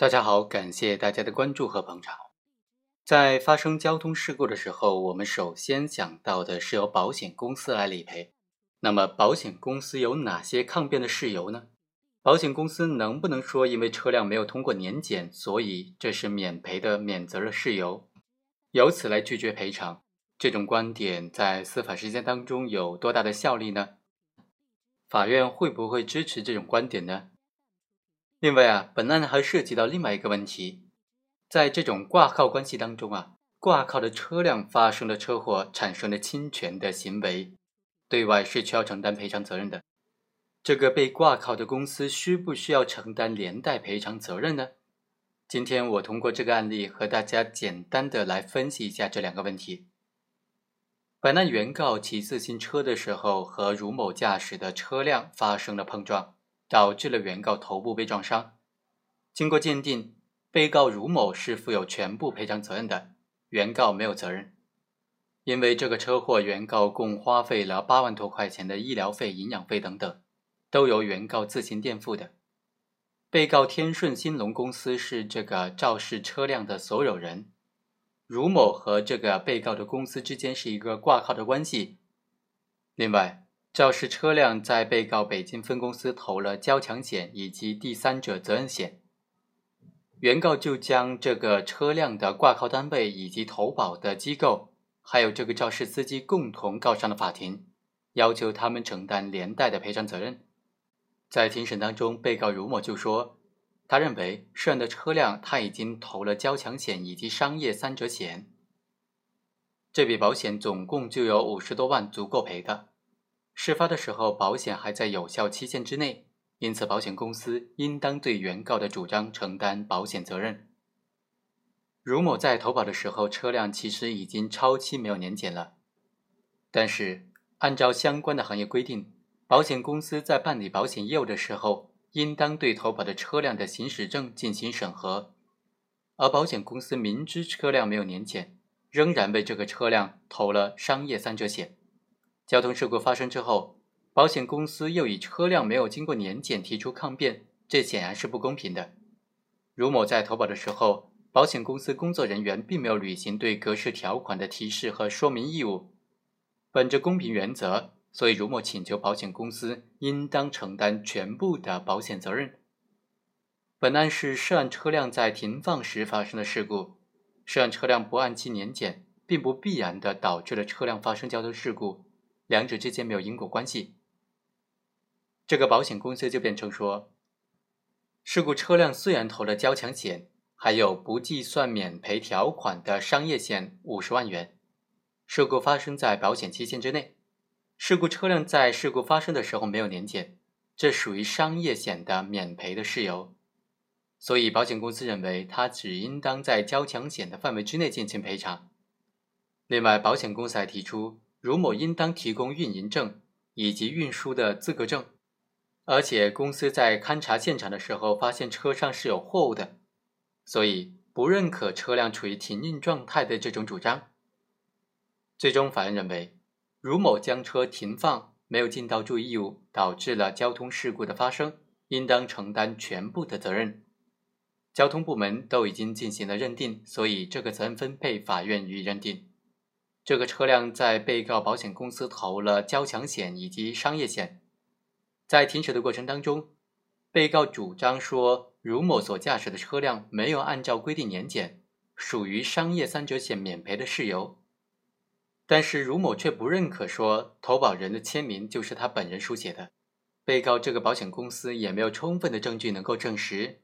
大家好，感谢大家的关注和捧场。在发生交通事故的时候，我们首先想到的是由保险公司来理赔。那么，保险公司有哪些抗辩的事由呢？保险公司能不能说因为车辆没有通过年检，所以这是免赔的免责的事由，由此来拒绝赔偿？这种观点在司法实践当中有多大的效力呢？法院会不会支持这种观点呢？另外啊，本案还涉及到另外一个问题，在这种挂靠关系当中啊，挂靠的车辆发生了车祸，产生了侵权的行为，对外是需要承担赔偿责任的。这个被挂靠的公司需不需要承担连带赔偿责任呢？今天我通过这个案例和大家简单的来分析一下这两个问题。本案原告骑自行车的时候和卢某驾驶的车辆发生了碰撞。导致了原告头部被撞伤。经过鉴定，被告卢某是负有全部赔偿责任的，原告没有责任。因为这个车祸，原告共花费了八万多块钱的医疗费、营养费等等，都由原告自行垫付的。被告天顺兴隆公司是这个肇事车辆的所有人，卢某和这个被告的公司之间是一个挂靠的关系。另外，肇事车辆在被告北京分公司投了交强险以及第三者责任险，原告就将这个车辆的挂靠单位以及投保的机构，还有这个肇事司机共同告上了法庭，要求他们承担连带的赔偿责任。在庭审当中，被告如某就说，他认为涉案的车辆他已经投了交强险以及商业三者险，这笔保险总共就有五十多万，足够赔的。事发的时候，保险还在有效期限之内，因此保险公司应当对原告的主张承担保险责任。卢某在投保的时候，车辆其实已经超期没有年检了，但是按照相关的行业规定，保险公司在办理保险业务的时候，应当对投保的车辆的行驶证进行审核，而保险公司明知车辆没有年检，仍然为这个车辆投了商业三者险。交通事故发生之后，保险公司又以车辆没有经过年检提出抗辩，这显然是不公平的。如某在投保的时候，保险公司工作人员并没有履行对格式条款的提示和说明义务。本着公平原则，所以如某请求保险公司应当承担全部的保险责任。本案是涉案车辆在停放时发生的事故，涉案车辆不按期年检，并不必然的导致了车辆发生交通事故。两者之间没有因果关系，这个保险公司就辩称说，事故车辆虽然投了交强险，还有不计算免赔条款的商业险五十万元，事故发生在保险期限之内，事故车辆在事故发生的时候没有年检，这属于商业险的免赔的事由，所以保险公司认为他只应当在交强险的范围之内进行赔偿。另外，保险公司还提出。卢某应当提供运营证以及运输的资格证，而且公司在勘查现场的时候发现车上是有货物的，所以不认可车辆处于停运状态的这种主张。最终，法院认为，卢某将车停放没有尽到注意义务，导致了交通事故的发生，应当承担全部的责任。交通部门都已经进行了认定，所以这个责任分配，法院予以认定。这个车辆在被告保险公司投了交强险以及商业险，在庭审的过程当中，被告主张说卢某所驾驶的车辆没有按照规定年检，属于商业三者险免赔的事由，但是卢某却不认可说投保人的签名就是他本人书写的，被告这个保险公司也没有充分的证据能够证实，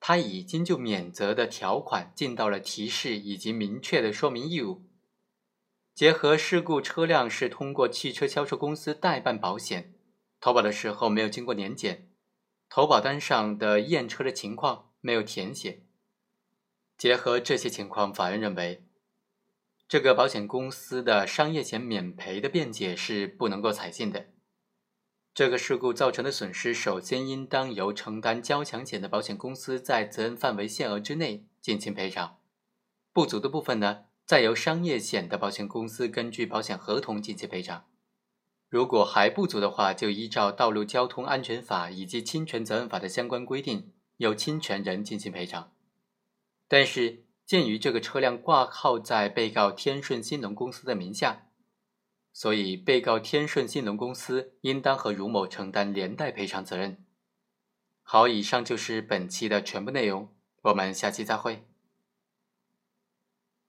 他已经就免责的条款尽到了提示以及明确的说明义务。结合事故车辆是通过汽车销售公司代办保险，投保的时候没有经过年检，投保单上的验车的情况没有填写。结合这些情况，法院认为，这个保险公司的商业险免赔的辩解是不能够采信的。这个事故造成的损失，首先应当由承担交强险的保险公司在责任范围限额之内进行赔偿，不足的部分呢？再由商业险的保险公司根据保险合同进行赔偿，如果还不足的话，就依照《道路交通安全法》以及《侵权责任法》的相关规定，由侵权人进行赔偿。但是鉴于这个车辆挂靠在被告天顺新农公司的名下，所以被告天顺新农公司应当和卢某承担连带赔偿责任。好，以上就是本期的全部内容，我们下期再会。